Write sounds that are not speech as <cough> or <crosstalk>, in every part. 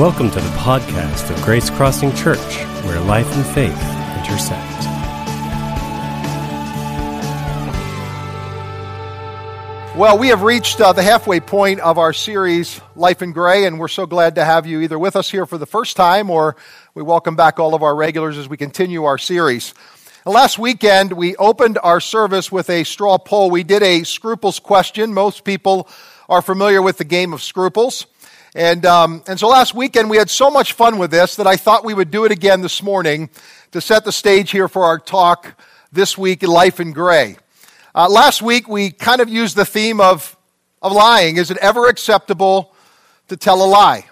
Welcome to the podcast of Grace Crossing Church, where life and faith intersect. Well, we have reached uh, the halfway point of our series, Life in Gray, and we're so glad to have you either with us here for the first time or we welcome back all of our regulars as we continue our series. Last weekend, we opened our service with a straw poll. We did a scruples question. Most people are familiar with the game of scruples. And, um, and so last weekend we had so much fun with this that I thought we would do it again this morning to set the stage here for our talk this week in Life in Gray. Uh, last week we kind of used the theme of, of lying. Is it ever acceptable to tell a lie?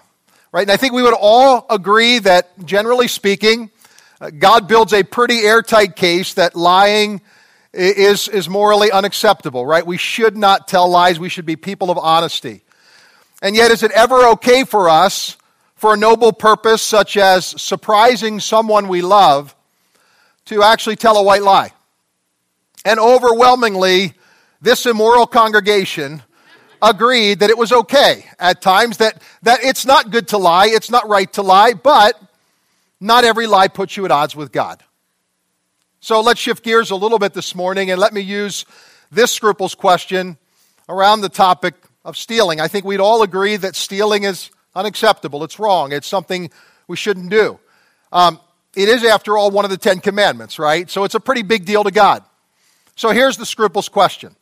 Right? And I think we would all agree that generally speaking, uh, God builds a pretty airtight case that lying is, is morally unacceptable, right? We should not tell lies. We should be people of honesty. And yet, is it ever okay for us, for a noble purpose such as surprising someone we love, to actually tell a white lie? And overwhelmingly, this immoral congregation agreed that it was okay at times, that, that it's not good to lie, it's not right to lie, but not every lie puts you at odds with God. So let's shift gears a little bit this morning and let me use this scruples question around the topic of stealing. I think we'd all agree that stealing is unacceptable. It's wrong. It's something we shouldn't do. Um, it is, after all, one of the Ten Commandments, right? So it's a pretty big deal to God. So here's the scruples question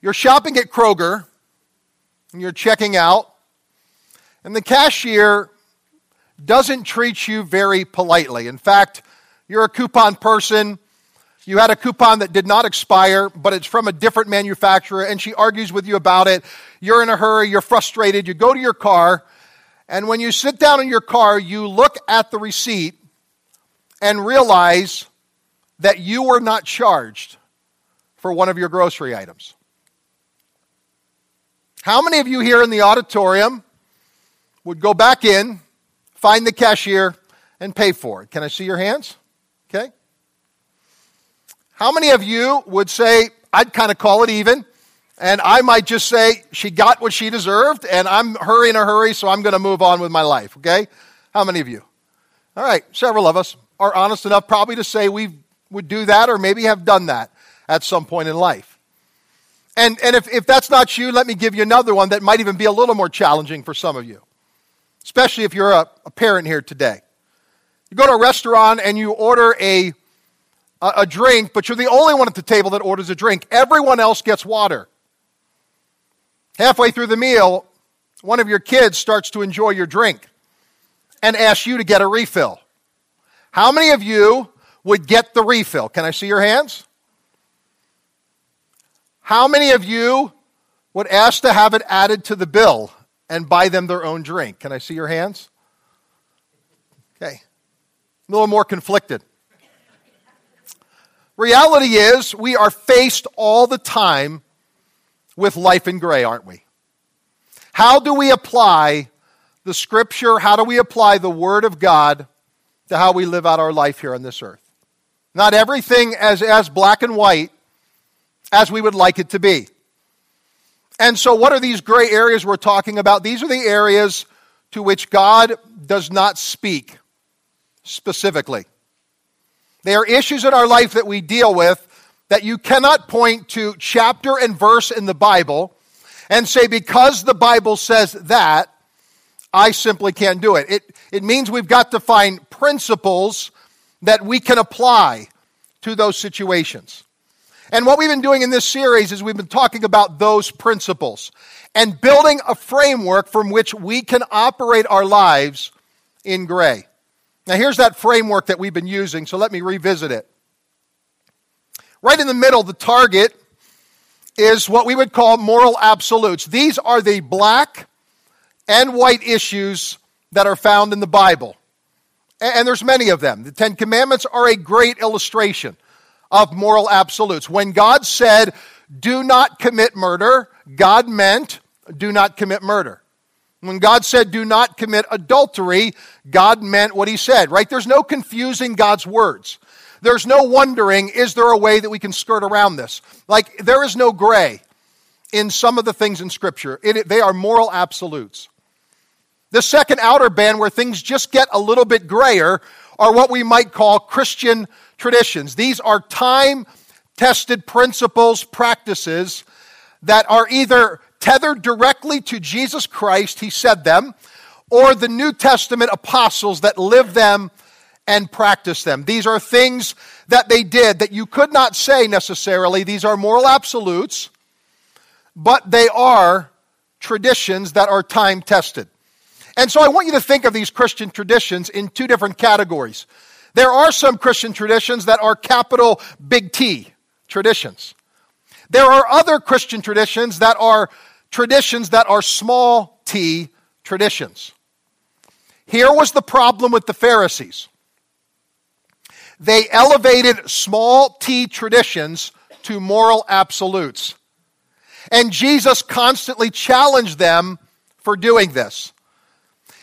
You're shopping at Kroger, and you're checking out, and the cashier doesn't treat you very politely. In fact, you're a coupon person you had a coupon that did not expire, but it's from a different manufacturer, and she argues with you about it. You're in a hurry, you're frustrated, you go to your car, and when you sit down in your car, you look at the receipt and realize that you were not charged for one of your grocery items. How many of you here in the auditorium would go back in, find the cashier, and pay for it? Can I see your hands? How many of you would say, I'd kind of call it even, and I might just say, she got what she deserved, and I'm hurry in a hurry, so I'm going to move on with my life, okay? How many of you? All right, several of us are honest enough probably to say we would do that or maybe have done that at some point in life. And, and if, if that's not you, let me give you another one that might even be a little more challenging for some of you, especially if you're a, a parent here today. You go to a restaurant and you order a a, a drink, but you're the only one at the table that orders a drink. Everyone else gets water. Halfway through the meal, one of your kids starts to enjoy your drink and asks you to get a refill. How many of you would get the refill? Can I see your hands? How many of you would ask to have it added to the bill and buy them their own drink? Can I see your hands? Okay. A little more conflicted. Reality is, we are faced all the time with life in gray, aren't we? How do we apply the scripture? How do we apply the word of God to how we live out our life here on this earth? Not everything as, as black and white as we would like it to be. And so, what are these gray areas we're talking about? These are the areas to which God does not speak specifically. They are issues in our life that we deal with that you cannot point to chapter and verse in the Bible and say, because the Bible says that, I simply can't do it. It, it means we've got to find principles that we can apply to those situations. And what we've been doing in this series is we've been talking about those principles and building a framework from which we can operate our lives in gray. Now, here's that framework that we've been using, so let me revisit it. Right in the middle, the target is what we would call moral absolutes. These are the black and white issues that are found in the Bible. And there's many of them. The Ten Commandments are a great illustration of moral absolutes. When God said, do not commit murder, God meant, do not commit murder. When God said, do not commit adultery, God meant what he said, right? There's no confusing God's words. There's no wondering, is there a way that we can skirt around this? Like, there is no gray in some of the things in Scripture. It, they are moral absolutes. The second outer band, where things just get a little bit grayer, are what we might call Christian traditions. These are time tested principles, practices that are either tethered directly to Jesus Christ, he said them, or the New Testament apostles that lived them and practiced them. These are things that they did that you could not say necessarily. These are moral absolutes, but they are traditions that are time tested. And so I want you to think of these Christian traditions in two different categories. There are some Christian traditions that are capital big T traditions. There are other Christian traditions that are traditions that are small t traditions. Here was the problem with the Pharisees. They elevated small t traditions to moral absolutes. And Jesus constantly challenged them for doing this.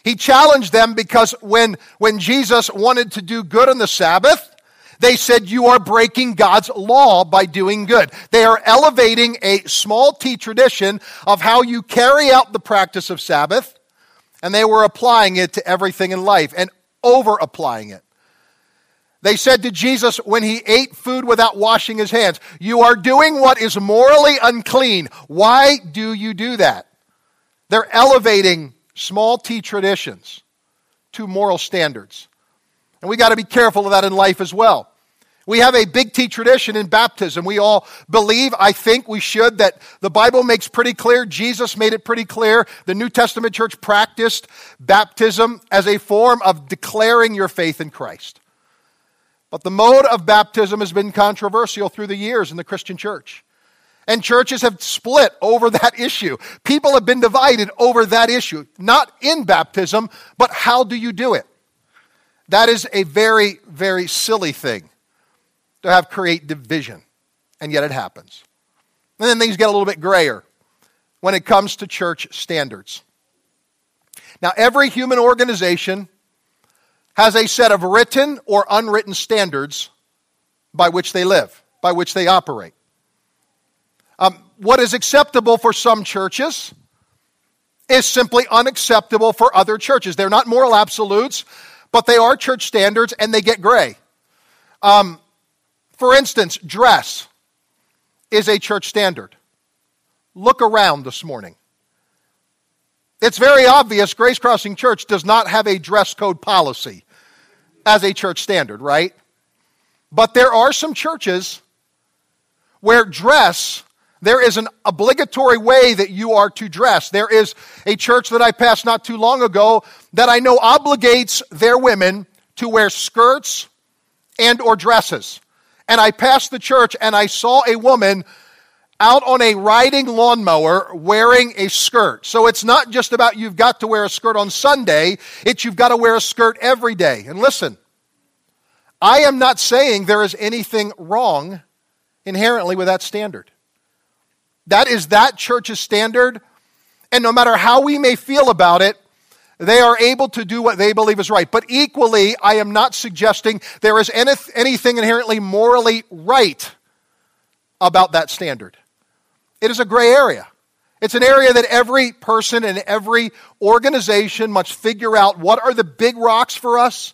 He challenged them because when, when Jesus wanted to do good on the Sabbath, they said, You are breaking God's law by doing good. They are elevating a small t tradition of how you carry out the practice of Sabbath, and they were applying it to everything in life and over applying it. They said to Jesus when he ate food without washing his hands, You are doing what is morally unclean. Why do you do that? They're elevating small t traditions to moral standards. And we got to be careful of that in life as well. We have a big T tradition in baptism. We all believe, I think we should, that the Bible makes pretty clear, Jesus made it pretty clear, the New Testament church practiced baptism as a form of declaring your faith in Christ. But the mode of baptism has been controversial through the years in the Christian church. And churches have split over <laughs> that issue. People have been divided over that issue. Not in baptism, but how do you do it? That is a very, very silly thing to have create division. And yet it happens. And then things get a little bit grayer when it comes to church standards. Now, every human organization has a set of written or unwritten standards by which they live, by which they operate. Um, what is acceptable for some churches is simply unacceptable for other churches. They're not moral absolutes, but they are church standards and they get gray. Um, for instance, dress is a church standard. Look around this morning. It's very obvious Grace Crossing Church does not have a dress code policy as a church standard, right? But there are some churches where dress there is an obligatory way that you are to dress. There is a church that I passed not too long ago that I know obligates their women to wear skirts and or dresses. And I passed the church and I saw a woman out on a riding lawnmower wearing a skirt. So it's not just about you've got to wear a skirt on Sunday, it's you've got to wear a skirt every day. And listen, I am not saying there is anything wrong inherently with that standard. That is that church's standard. And no matter how we may feel about it, they are able to do what they believe is right. But equally, I am not suggesting there is anything inherently morally right about that standard. It is a gray area. It's an area that every person and every organization must figure out what are the big rocks for us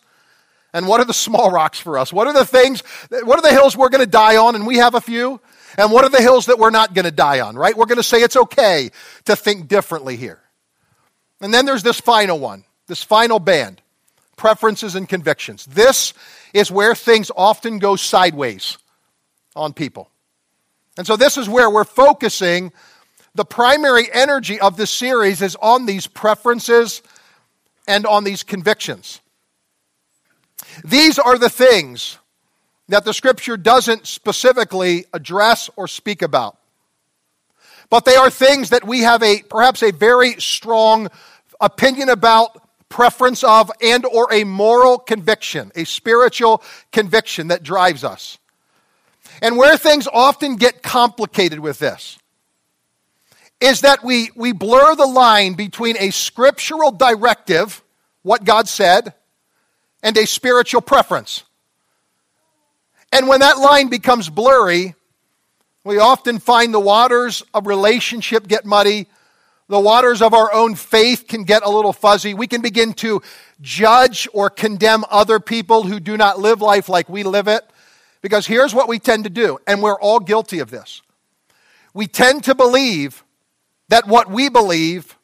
and what are the small <laughs> rocks for us. What are the things, what are the hills we're going to die on, and we have a few, and what are the hills that we're not going to die on, right? We're going to say it's okay to think differently here. And then there's this final one, this final band preferences and convictions. This is where things often go sideways on people. And so this is where we're focusing the primary energy of this series is on these preferences and on these convictions. These are the things that the scripture doesn't specifically address or speak about. But they are things that we have a perhaps a very strong opinion about, preference of, and or a moral conviction, a spiritual conviction that drives us. And where things often get complicated with this is that we, we blur the line between a scriptural directive, what God said, and a spiritual preference. And when that line becomes blurry, we often find the waters of relationship get muddy, The waters of our own faith can get a little fuzzy. We can begin to judge or condemn other people who do not live life like we live it. Because here's what we tend to do, and we're all guilty of this. We tend to believe that what we believe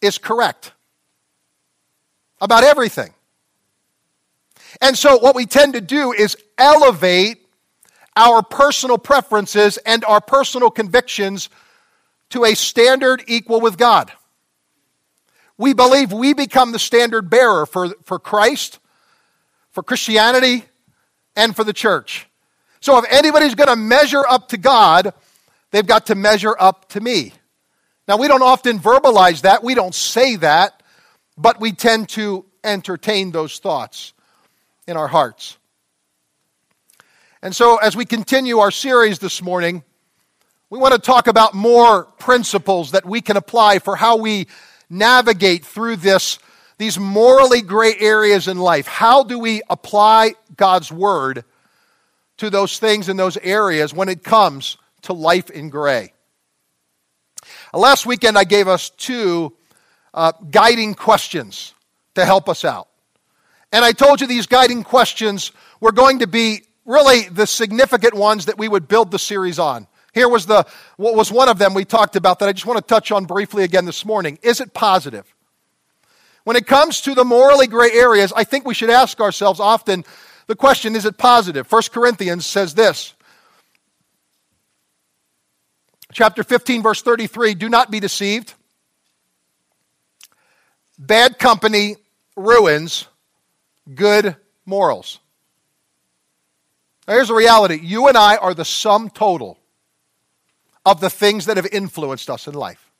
is correct about everything. And so, what we tend to do is elevate our personal preferences and our personal convictions to a standard equal with God. We believe we become the standard bearer for, for Christ, for Christianity, and for the church. So if anybody's going to measure up to God, they've got to measure up to me. Now, we don't often verbalize that, we don't say that, but we tend to entertain those thoughts in our hearts. And so, as we continue our series this morning, we want to talk about more principles that we can apply for how we navigate through this, these morally gray areas in life. How do we apply God's Word to those things in those areas when it comes to life in gray? Last weekend, I gave us two uh, guiding questions to help us out. And I told you these guiding questions were going to be really the significant ones that we would build the series on. Here was the what was one of them we talked about that I just want to touch on briefly again this morning. Is it positive? When it comes to the morally gray areas, I think we should ask ourselves often the question is it positive? 1 Corinthians says this. Chapter 15 verse 33, do not be deceived. Bad company ruins good morals. Now, here's the reality you and I are the sum total of the things that have influenced us in life.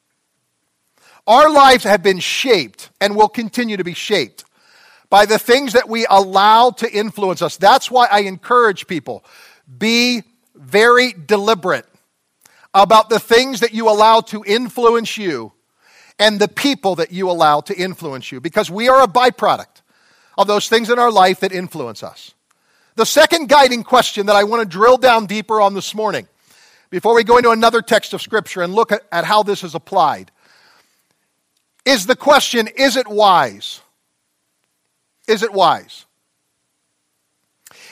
Our lives have been shaped and will continue to be shaped by the things that we allow to influence us. That's why I encourage people be very deliberate about the things that you allow to influence you and the people that you allow to influence you because we are a byproduct of those things in our life that influence us. The second guiding question that I want to drill down deeper on this morning, before we go into another text of Scripture and look at, how this is applied, is the question is it wise? Is it wise?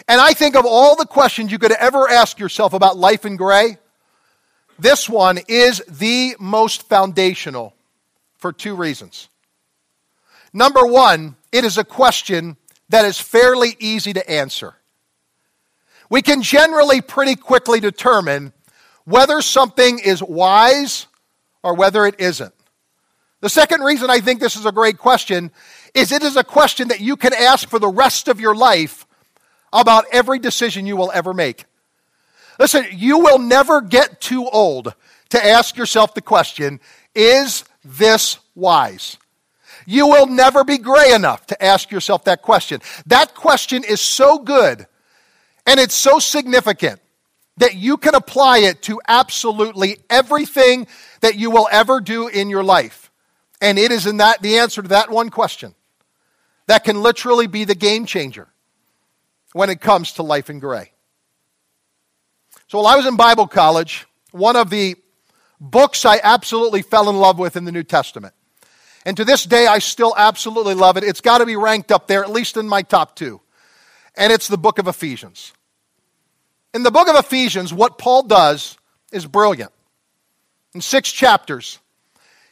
And I think of all the questions you could ever ask yourself about life in gray, this one is the most foundational for two reasons. Number one, it is a question that is fairly easy to answer we can generally pretty quickly determine whether something is wise or whether it isn't. The second reason I think this is a great question is it is a question that you can ask for the rest of your life about every decision you will ever make. Listen, you will never get too old to ask yourself the question is this wise? You will never be gray enough to ask yourself that question. That question is so good and it's so significant that you can apply it to absolutely everything that you will ever do in your life. And it is in that the answer to that one question that can literally be the game changer when it comes to life in gray. So while I was in Bible college, one of the books I absolutely fell in love with in the New Testament. And to this day, I still absolutely love it. It's got to be ranked up there, at least in my top two. And it's the book of Ephesians. In the book of Ephesians, what Paul does is brilliant. In six chapters,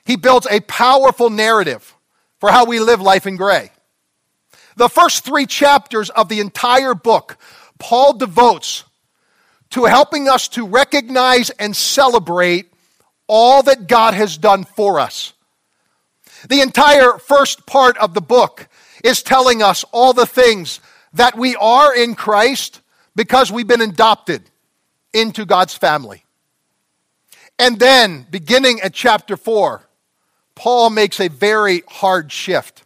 he builds a powerful narrative for how we live life in gray. The first three chapters of the entire book, Paul devotes to helping us to recognize and celebrate all that God has done for us. The entire first part of the book is telling us all the things that we are in Christ because we've been adopted into God's family. And then, beginning at chapter 4, Paul makes a very hard shift.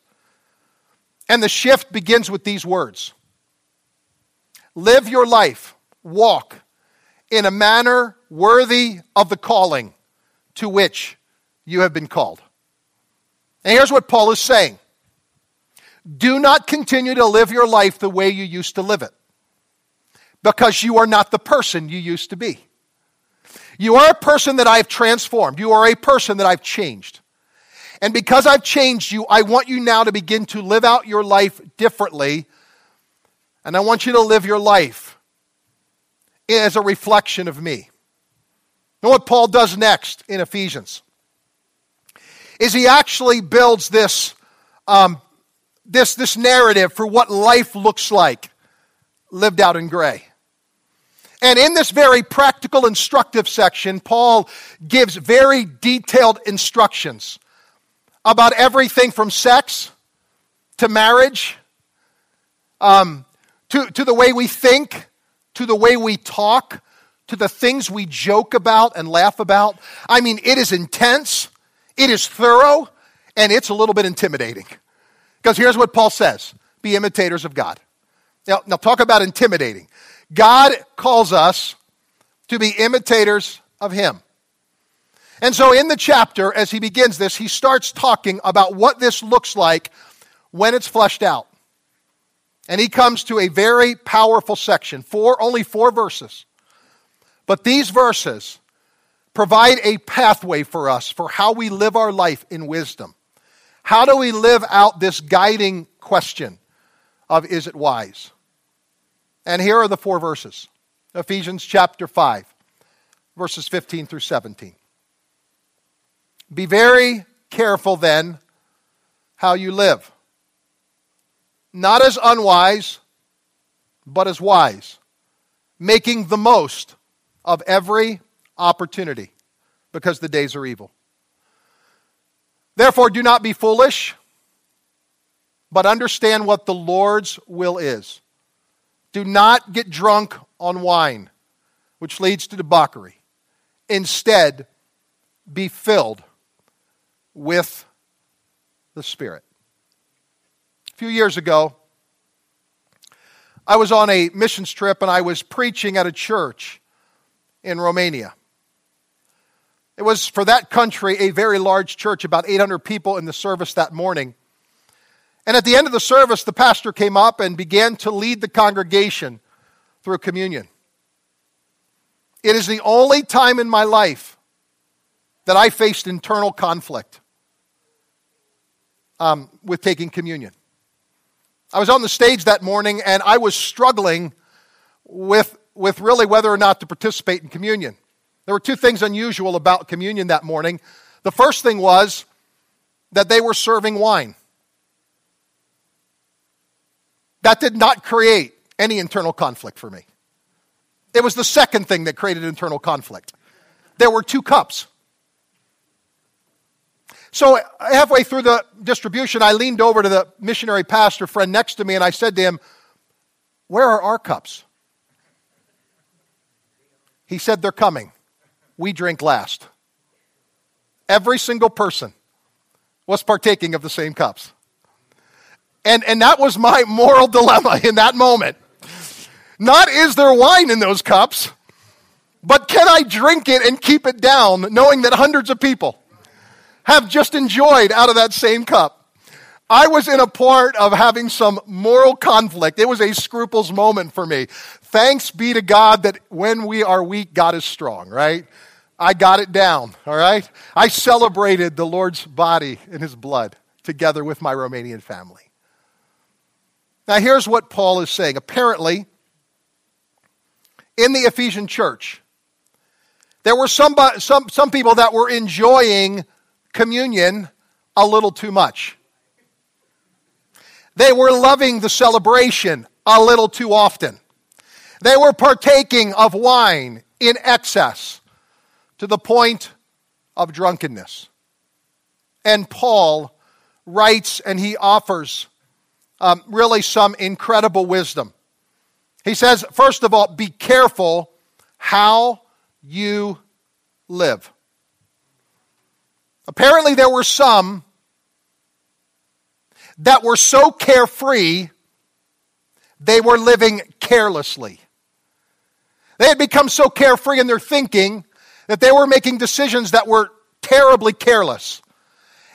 And the shift begins with these words Live your life, walk in a manner worthy of the calling to which you have been called. And here's what Paul is saying Do not continue to live your life the way you used to live it because you are not the person you used to be. You are a person that I've transformed. You are a person that I've changed. And because I've changed you, I want you now to begin to live out your life differently. And I want you to live your life as a reflection of me. And what Paul does next in Ephesians is he actually builds this, um, this, this narrative for what life looks like lived out in gray. And in this very practical, instructive section, Paul gives very detailed instructions about everything from sex to marriage, um, to, to the way we think, to the way we talk, to the things we joke about and laugh about. I mean, it is intense, it is thorough, and it's a little bit intimidating. Because here's what Paul says be imitators of God. Now, now talk about intimidating. God calls us to be imitators of Him. And so in the chapter, as he begins this, he starts talking about what this looks like when it's fleshed out. And he comes to a very powerful section, four, only four verses. But these verses provide a pathway for us for how we live our life in wisdom. How do we live out this guiding question of is it wise? And here are the four verses Ephesians chapter 5, verses 15 through 17. Be very careful then how you live, not as unwise, but as wise, making the most of every opportunity, because the days are evil. Therefore, do not be foolish, but understand what the Lord's will is. Do not get drunk on wine, which leads to debauchery. Instead, be filled with the Spirit. A few years ago, I was on a missions trip and I was preaching at a church in Romania. It was for that country a very large church, about 800 people in the service that morning. And at the end of the service, the pastor came up and began to lead the congregation through communion. It is the only time in my life that I faced internal conflict um, with taking communion. I was on the stage that morning and I was struggling with, with really whether or not to participate in communion. There were two things unusual about communion that morning. The first thing was that they were serving wine. That did not create any internal conflict for me. It was the second thing that created internal conflict. There were two cups. So, halfway through the distribution, I leaned over to the missionary pastor friend next to me and I said to him, Where are our cups? He said, They're coming. We drink last. Every single person was partaking of the same cups. And, and that was my moral <laughs> dilemma in that moment. Not is there wine in those cups, but can I drink it and keep it down, knowing that hundreds of people have just enjoyed out of that same cup? I was in a part of having some moral conflict. It was a scruples moment for me. Thanks be to God that when we are weak, God is strong, right? I got it down, all right? I celebrated the Lord's body and his blood together with my Romanian family. Now, here's what Paul is saying. Apparently, in the Ephesian church, there were some, some, some people that were enjoying communion a little too much. They were loving the celebration a little too often. They were partaking of wine in excess to the point of drunkenness. And Paul writes and he offers um, really some incredible wisdom. He says, first of all, be careful how you live. Apparently, there were some that were so carefree, they were living carelessly. They had become so carefree in their thinking that they were making decisions that were terribly careless.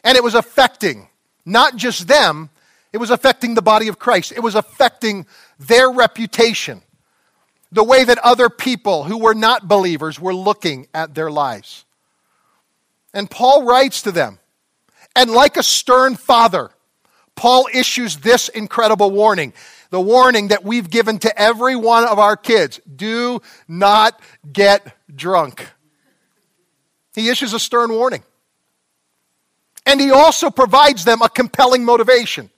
And it was affecting not just them, it was affecting the body of Christ. It was affecting their reputation, the way that other people who were not believers were looking at their lives. And Paul writes to them And like a stern father, Paul issues this incredible warning the warning that we've given to every one of our kids do not get drunk. He issues a stern warning. And he also provides them a compelling motivation.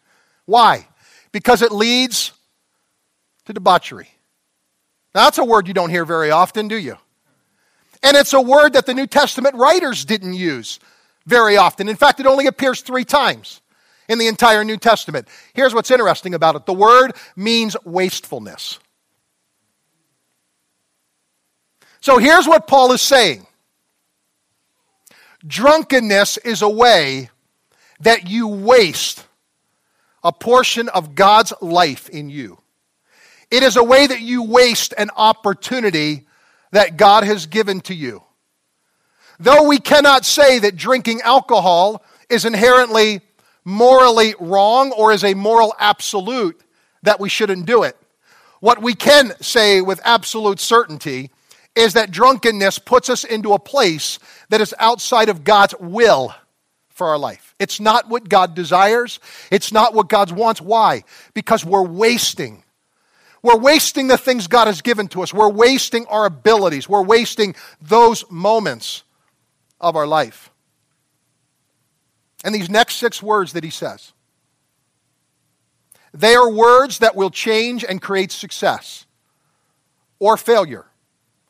Why? Because it leads to debauchery. Now, that's a word you don't hear very often, do you? And it's a word that the New Testament writers didn't use very often. In fact, it only appears three times in the entire New Testament. Here's what's interesting about it the word means wastefulness. So here's what Paul is saying drunkenness is a way that you waste a portion of God's life in you. It is a way that you waste an opportunity that God has given to you. Though we cannot say that drinking alcohol is inherently morally wrong or is a moral absolute that we shouldn't do it, what we can say with absolute certainty is that drunkenness puts us into a place that is outside of God's will for our life. It's not what God desires, it's not what God wants. Why? Because we're wasting we're wasting the things God has given to us. We're wasting our abilities. We're wasting those moments of our life. And these next six words that he says, they are words that will change and create success or failure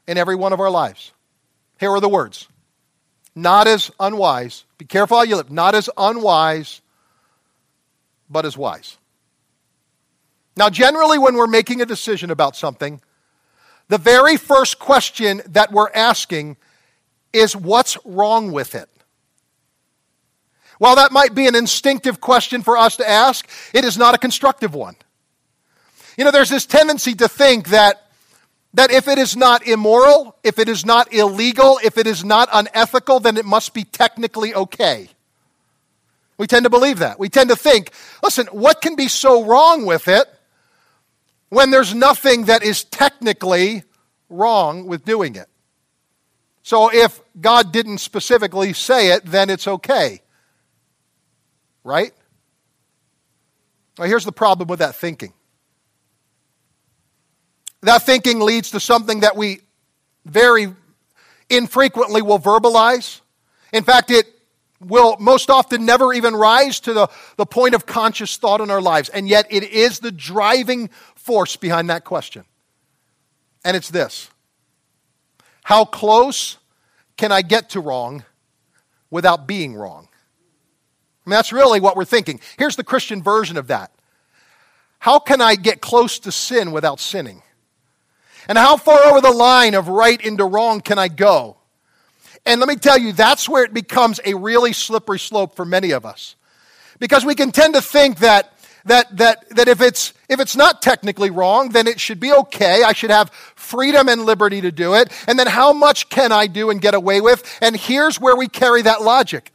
in every one of our lives. Here are the words not as unwise, be careful how you live, not as unwise, but as wise. Now, generally, when we're making a decision about something, the very first question that we're asking is what's wrong with it? While that might be an instinctive question for us to ask, it is not a constructive one. You know, there's this tendency to think that, that if it is not immoral, if it is not illegal, if it is not unethical, then it must be technically okay. We tend to believe that. We tend to think, listen, what can be so wrong with it when there's nothing that is technically wrong with doing it. So if God didn't specifically say it, then it's okay. Right? Well, here's the problem with that thinking. That thinking leads to something that we very infrequently will verbalize. In fact, it will most often never even rise to the, the point of conscious thought in our lives. And yet, it is the driving force behind that question. And it's this How close can I get to wrong without being wrong? Mean, that's really what we're thinking. Here's the Christian version of that. How can I get close to sin without sinning? And how far over the line of right into wrong can I go? And let me tell you, that's where it becomes a really slippery slope for many of us. Because we can tend to think that that, that, that if, it's, if it's not technically wrong, then it should be okay. I should have freedom and liberty to do it. And then how much can I do and get away with? And here's where we carry that logic.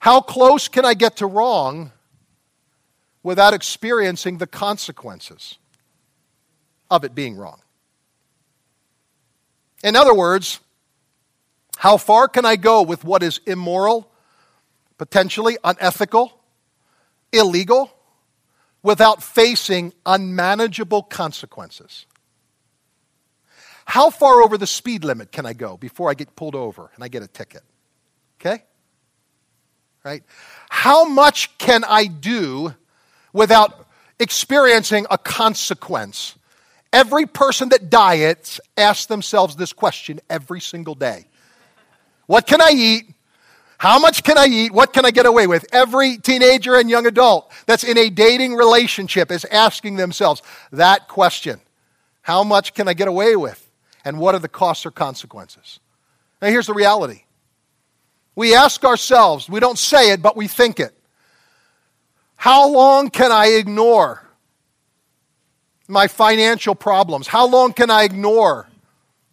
How close can I get to wrong without experiencing the consequences of it being wrong? In other words, how far can I go with what is immoral, potentially unethical, illegal without facing unmanageable consequences. How far over the speed limit can I go before I get pulled over and I get a ticket? Okay? Right? How much can I do without experiencing a consequence? Every person that diets asks themselves this question every single day What can I eat how much can I eat? What can I get away with? Every teenager and young adult that's in a dating relationship is asking themselves that question How much can I get away with? And what are the costs or consequences? Now, here's the reality we ask ourselves, we don't say it, but we think it. How long can I ignore my financial problems? How long can I ignore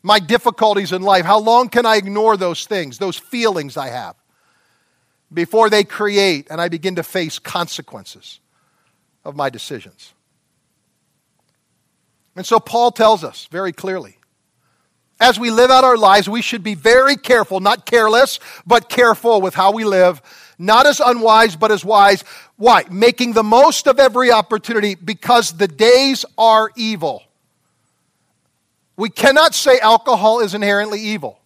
my difficulties in life? How long can I ignore those things, those feelings I have? before they create and I begin to face consequences of my decisions. And so Paul tells us very clearly as we live out our lives, we should be very careful, not careless, but careful with how we live, not as unwise, but as wise. Why? Making the most of every opportunity because the days are evil. We cannot say alcohol is inherently evil.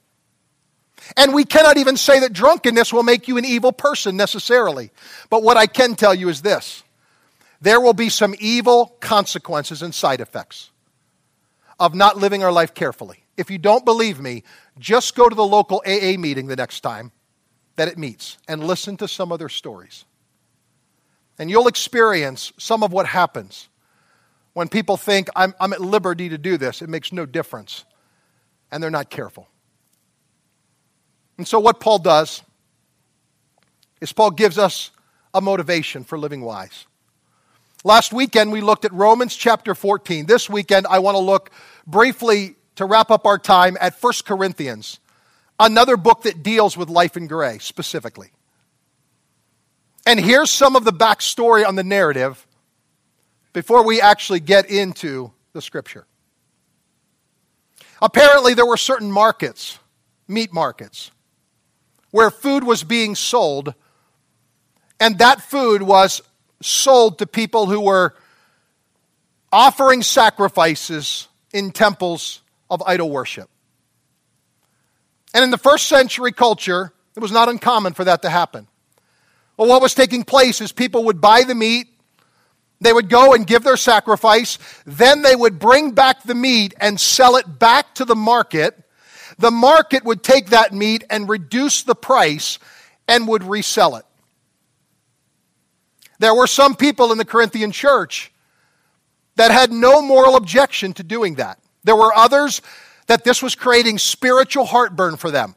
And we cannot even say that drunkenness will make you an evil person necessarily. But what I can tell you is this there will be some evil consequences and side effects of not living our life carefully. If you don't believe me, just go to the local AA meeting the next time that it meets and listen to some of their stories. And you'll experience some of what happens when people think, I'm, I'm at liberty to do this. It makes no difference. And they're not careful. And so, what Paul does is Paul gives us a motivation for living wise. Last weekend, we looked at Romans chapter 14. This weekend, I want to look briefly to wrap up our time at 1 Corinthians, another book that deals with life in gray specifically. And here's some of the backstory on the narrative before we actually get into the scripture. Apparently, there were certain markets, meat markets, where food was being sold, and that food was sold to people who were offering sacrifices in temples of idol worship. And in the first century culture, it was not uncommon for that to happen. Well, what was taking place is people would buy the meat, they would go and give their sacrifice, then they would bring back the meat and sell it back to the market. The market would take that meat and reduce the price and would resell it. There were some people in the Corinthian church that had no moral objection to doing that. There were others that this was creating spiritual heartburn for them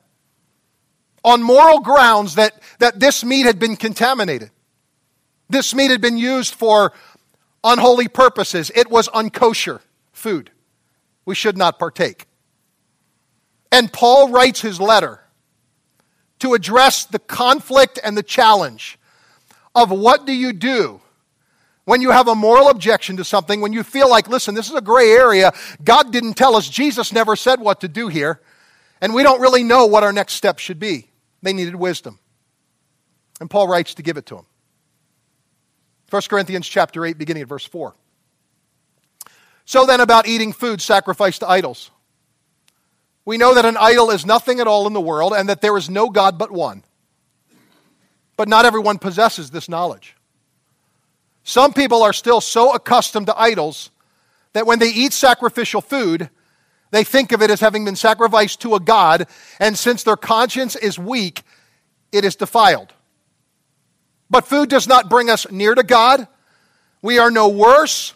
on moral grounds that, that this meat had been contaminated. This meat had been used for unholy purposes. It was unkosher food. We should not partake. And Paul writes his letter to address the conflict and the challenge of what do you do when you have a moral objection to something, when you feel like, listen, this is a gray area, God didn't tell us, Jesus never said what to do here, and we don't really know what our next step should be. They needed wisdom. And Paul writes to give it to them. 1 Corinthians chapter 8, beginning at verse 4. So then, about eating food sacrificed to idols. We know that an idol is nothing at all in the world and that there is no God but one. But not everyone possesses this knowledge. Some people are still so accustomed to idols that when they eat sacrificial food, they think of it as having been sacrificed to a god, and since their conscience is weak, it is defiled. But food does not bring us near to God. We are no worse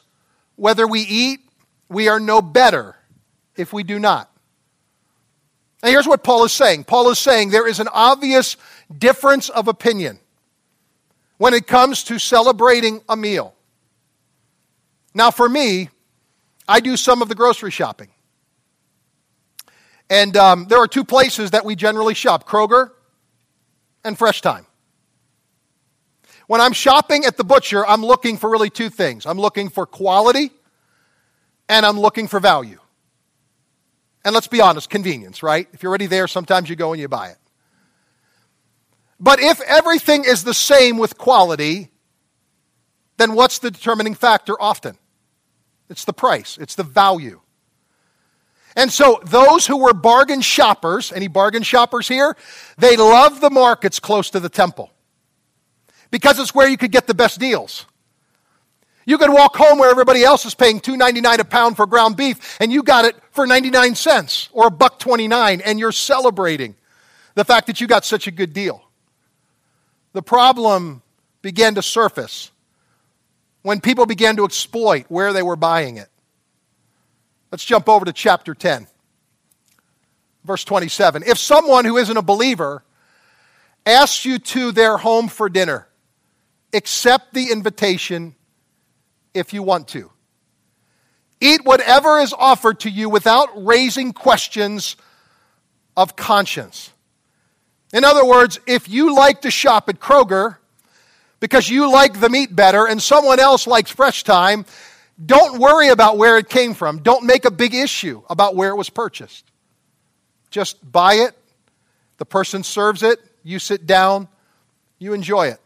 whether we eat, we are no better if we do not. And here's what Paul is saying Paul is saying there is an obvious difference of opinion when it comes to celebrating a meal. Now, for me, I do some of the grocery shopping. And um, there are two places that we generally shop Kroger and Fresh Thyme. When I'm shopping at the butcher, I'm looking for really two things I'm looking for quality and I'm looking for value. And let's be honest, convenience, right? If you're already there, sometimes you go and you buy it. But if everything is the same with quality, then what's the determining factor often? It's the price, it's the value. And so, those who were bargain shoppers, any bargain shoppers here? They love the markets close to the temple because it's where you could get the best deals. You could walk home where everybody else is paying $2.99 a pound for ground beef, and you got it for 99 cents or a buck 29, and you're celebrating the fact that you got such a good deal the problem began to surface when people began to exploit where they were buying it. Let's jump over to chapter 10, verse 27. If someone who isn't a believer asks you to their home for dinner, accept the invitation if you want to. Eat whatever is offered to you without raising questions of conscience. In other words, if you like to shop at Kroger because you like the meat better and someone else likes Fresh Thyme, don't worry about where it came from. Don't make a big issue about where it was purchased. just buy it, the person serves it, you sit down, you enjoy it.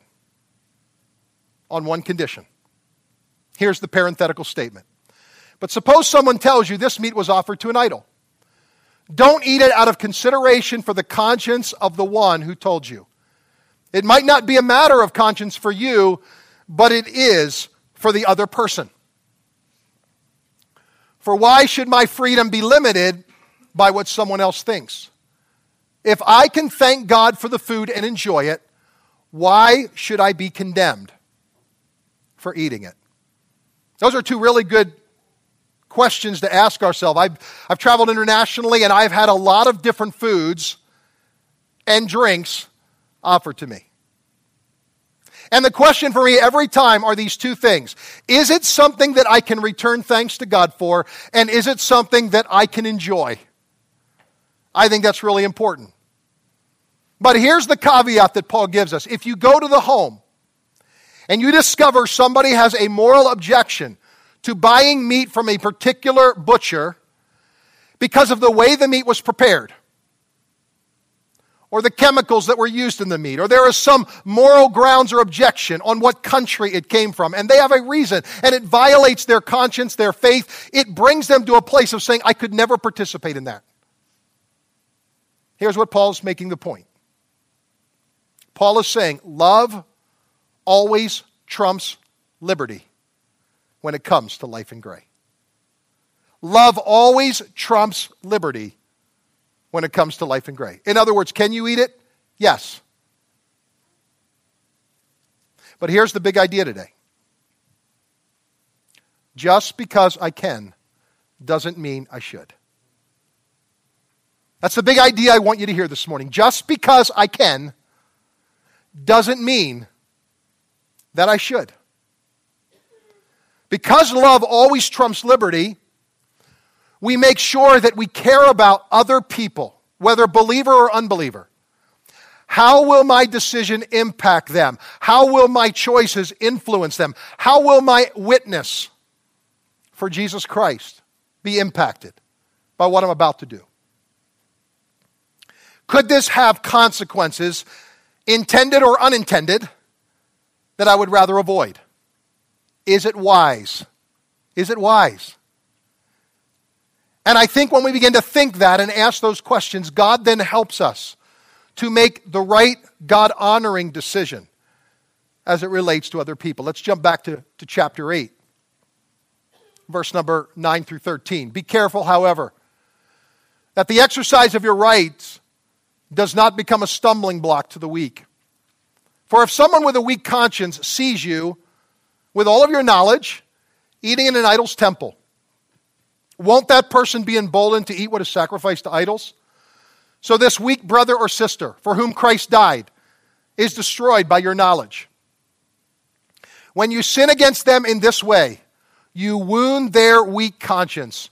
On one condition. Here's the parenthetical statement. But suppose someone tells you this meat was offered to an idol. Don't eat it out of consideration for the conscience of the one who told you. It might not be a matter of conscience for you, but it is for the other person. For why should my freedom be limited by what someone else thinks? If I can thank God for the food and enjoy it, why should I be condemned for eating it? Those are two really good questions to ask ourselves. I've, I've traveled internationally and I've had a lot of different foods and drinks offered to me. And the question for me every time are these two things. Is it something that I can return thanks to God for? And is it something that I can enjoy? I think that's really important. But here's the caveat that Paul gives us. If you go to the home and you discover somebody has a moral objection to buying meat from a particular butcher because of the way the meat was prepared, or the chemicals that were used in the meat, or there is some moral grounds or objection on what country it came from, and they have a reason, and it violates their conscience, their faith, it brings them to a place of saying, I could never participate in that. Here's what Paul's making the point. Paul is saying, love always trumps liberty when it comes to life in gray. Love always trumps liberty when it comes to life in gray. In other words, can you eat it? Yes. But here's the big idea today just because I can doesn't mean I should. That's the big idea I want you to hear this morning. Just because I can doesn't mean that I should. Because love always trumps liberty, we make sure that we care about other people, whether believer or unbeliever. How will my decision impact them? How will my choices influence them? How will my witness for Jesus Christ be impacted by what I'm about to do? Could this have consequences, intended or unintended, that I would rather avoid? Is it wise? Is it wise? And I think when we begin to think that and ask those questions, God then helps us to make the right God honoring decision as it relates to other people. Let's jump back to, to chapter 8, verse number 9 through 13. Be careful, however, that the exercise of your rights does not become a stumbling block to the weak. For if someone with a weak conscience sees you with all of your knowledge eating in an idol's temple, won't that person be emboldened to eat what is sacrificed to idols? So, this weak brother or sister for whom Christ died is destroyed by your knowledge. When you sin against them in this way, you wound their weak conscience.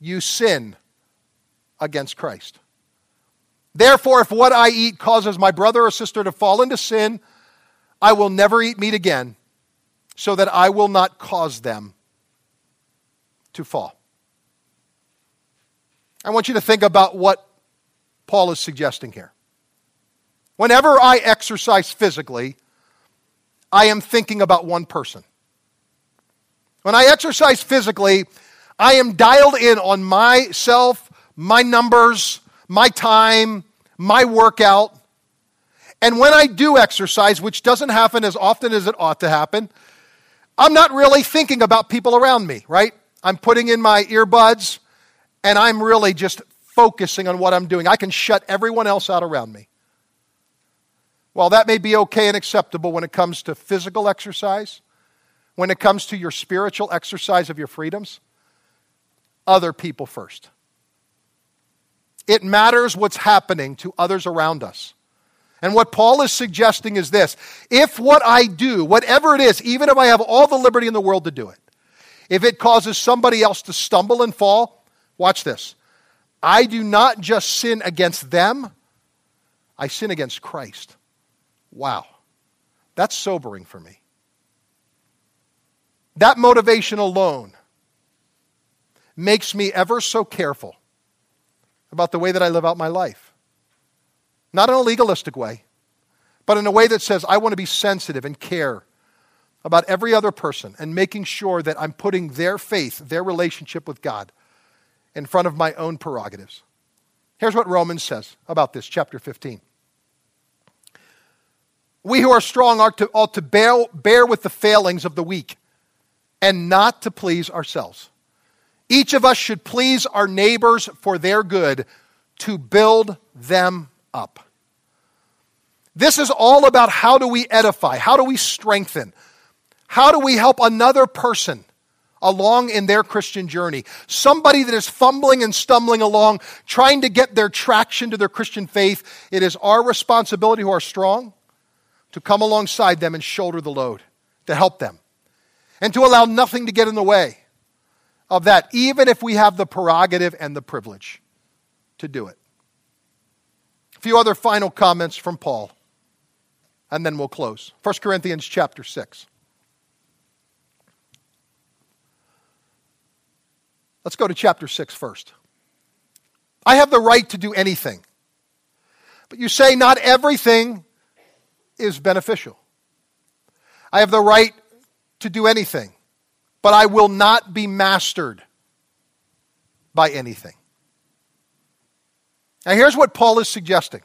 You sin against Christ. Therefore, if what I eat causes my brother or sister to fall into sin, I will never eat meat again, so that I will not cause them to fall. I want you to think about what Paul is suggesting here. Whenever I exercise physically, I am thinking about one person. When I exercise physically, I am dialed in on myself, my numbers, my time, my workout. And when I do exercise, which doesn't happen as often as it ought to happen, I'm not really thinking about people around me, right? I'm putting in my earbuds, and I'm really just focusing on what I'm doing. I can shut everyone else out around me. Well, that may be okay and acceptable when it comes to physical exercise, when it comes to your spiritual exercise of your freedoms, other people first. It matters what's happening to others around us. And what Paul is suggesting is this if what I do, whatever it is, even if I have all the liberty in the world to do it, if it causes somebody else to stumble and fall, Watch this. I do not just sin against them, I sin against Christ. Wow. That's sobering for me. That motivation alone makes me ever so careful about the way that I live out my life. Not in a legalistic way, but in a way that says I want to be sensitive and care about every other person and making sure that I'm putting their faith, their relationship with God, in front of my own prerogatives. Here's what Romans says about this, chapter 15. We who are strong ought to, ought to bear, bear with the failings of the weak and not to please ourselves. Each of us should please our neighbors for their good to build them up. This is all about how do we edify, how do we strengthen, how do we help another person along in their Christian journey. Somebody that is fumbling and stumbling along, trying to get their traction to their Christian faith. It is our responsibility who are strong to come alongside them and shoulder the load, to help them, and to allow nothing to get in the way of that, even if we have the prerogative and the privilege to do it. A few other final comments from Paul, and then we'll close. 1 Corinthians chapter 6. Let's go to chapter 6 first. I have the right to do anything. But you say not everything is beneficial. I have the right to do anything but I will not be mastered by anything. Now, here's what Paul is suggesting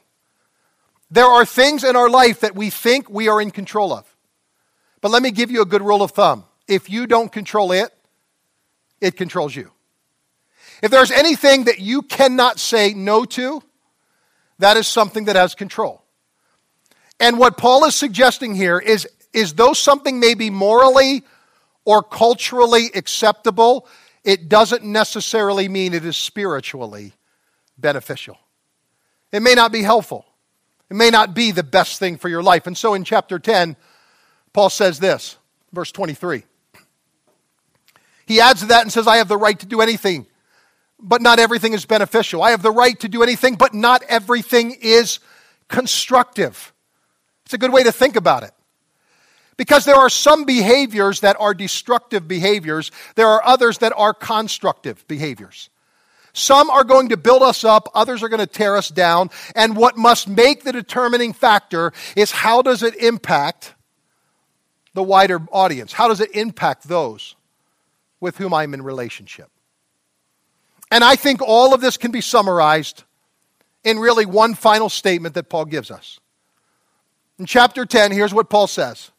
there are things in our life that we think we are in control of. But let me give you a good rule of thumb. If you don't control it, it controls you. If there's anything that you cannot say no to, that is something that has control. And what Paul is suggesting here is, is though something may be morally or culturally acceptable, it doesn't necessarily mean it is spiritually beneficial. It may not be helpful. It may not be the best thing for your life. And so in chapter 10, Paul says this, verse 23. He adds to that and says, I have the right to do anything, but not everything is beneficial. I have the right to do anything, but not everything is constructive. It's a good way to think about it. Because there are some behaviors that are destructive behaviors, there are others that are constructive behaviors. Some are going to build us up, others are going to tear us down, and what must make the determining factor is how does it impact the wider audience? How does it impact those with whom I'm in relationship? And I think all of this can be summarized in really one final statement that Paul gives us. In chapter 10, here's what Paul says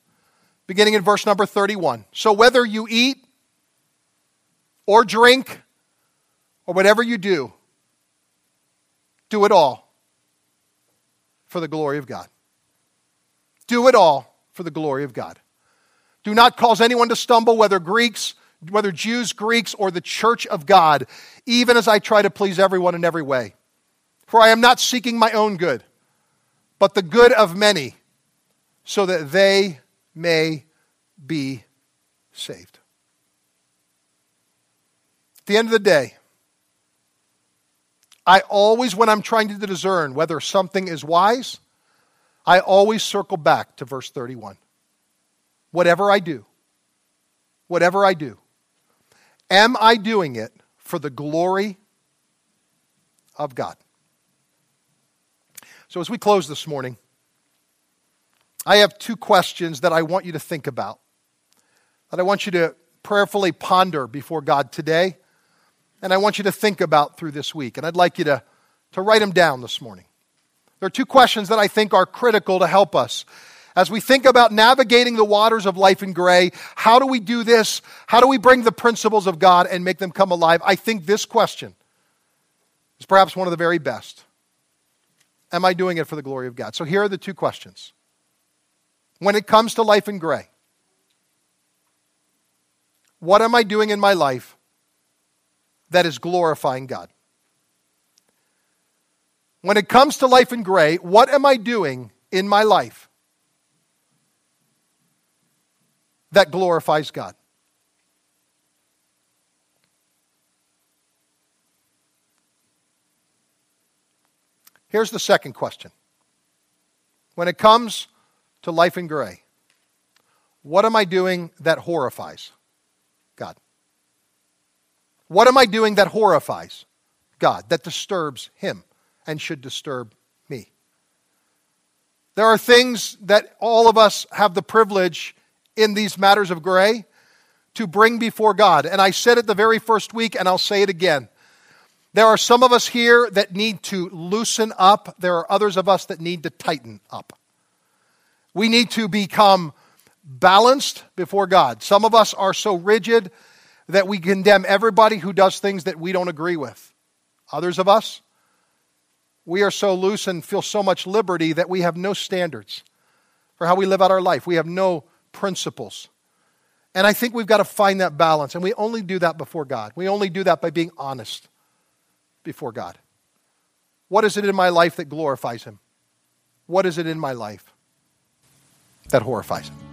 beginning in verse number 31. So whether you eat or drink or whatever you do, do it all for the glory of God. Do it all for the glory of God. Do not cause anyone to stumble, whether Greeks, whether Jews, Greeks, or the church of God, even as I try to please everyone in every way. For I am not seeking my own good, but the good of many, so that they may be saved. At the end of the day, I always, when I'm trying to discern whether something is wise, I always circle back to verse 31. Whatever I do, whatever I do, am I doing it for the glory of God? So, as we close this morning, I have two questions that I want you to think about, that I want you to prayerfully ponder before God today, and I want you to think about through this week. And I'd like you to, to write them down this morning. There are two questions that I think are critical to help us. As we think about navigating the waters of life in gray, how do we do this? How do we bring the principles of God and make them come alive? I think this question is perhaps one of the very best. Am I doing it for the glory of God? So here are the two questions when it comes to life in gray? What am I doing in my life that is glorifying God? When it comes to life in gray, what am I doing in my life that glorifies God? Here's the second question. When it comes to life in gray. What am I doing that horrifies God? What am I doing that horrifies God, that disturbs him and should disturb me. There are things that all of us have the privilege in these matters of gray to bring before God. And I said it the very first week, and I'll say it again. There are some of us here that need to loosen up. There are others of us that need to tighten up. We need to become balanced before God. Some of us are so rigid that we condemn everybody who does things that we don't agree with. Others of us, we are so loose and feel so much liberty that we have no standards for how we live out our life. We have no principles. And I think we've got to find that balance. And we only do that before God. We only do that by being honest before God. What is it in my life that glorifies Him? What is it in my life that horrifies Him?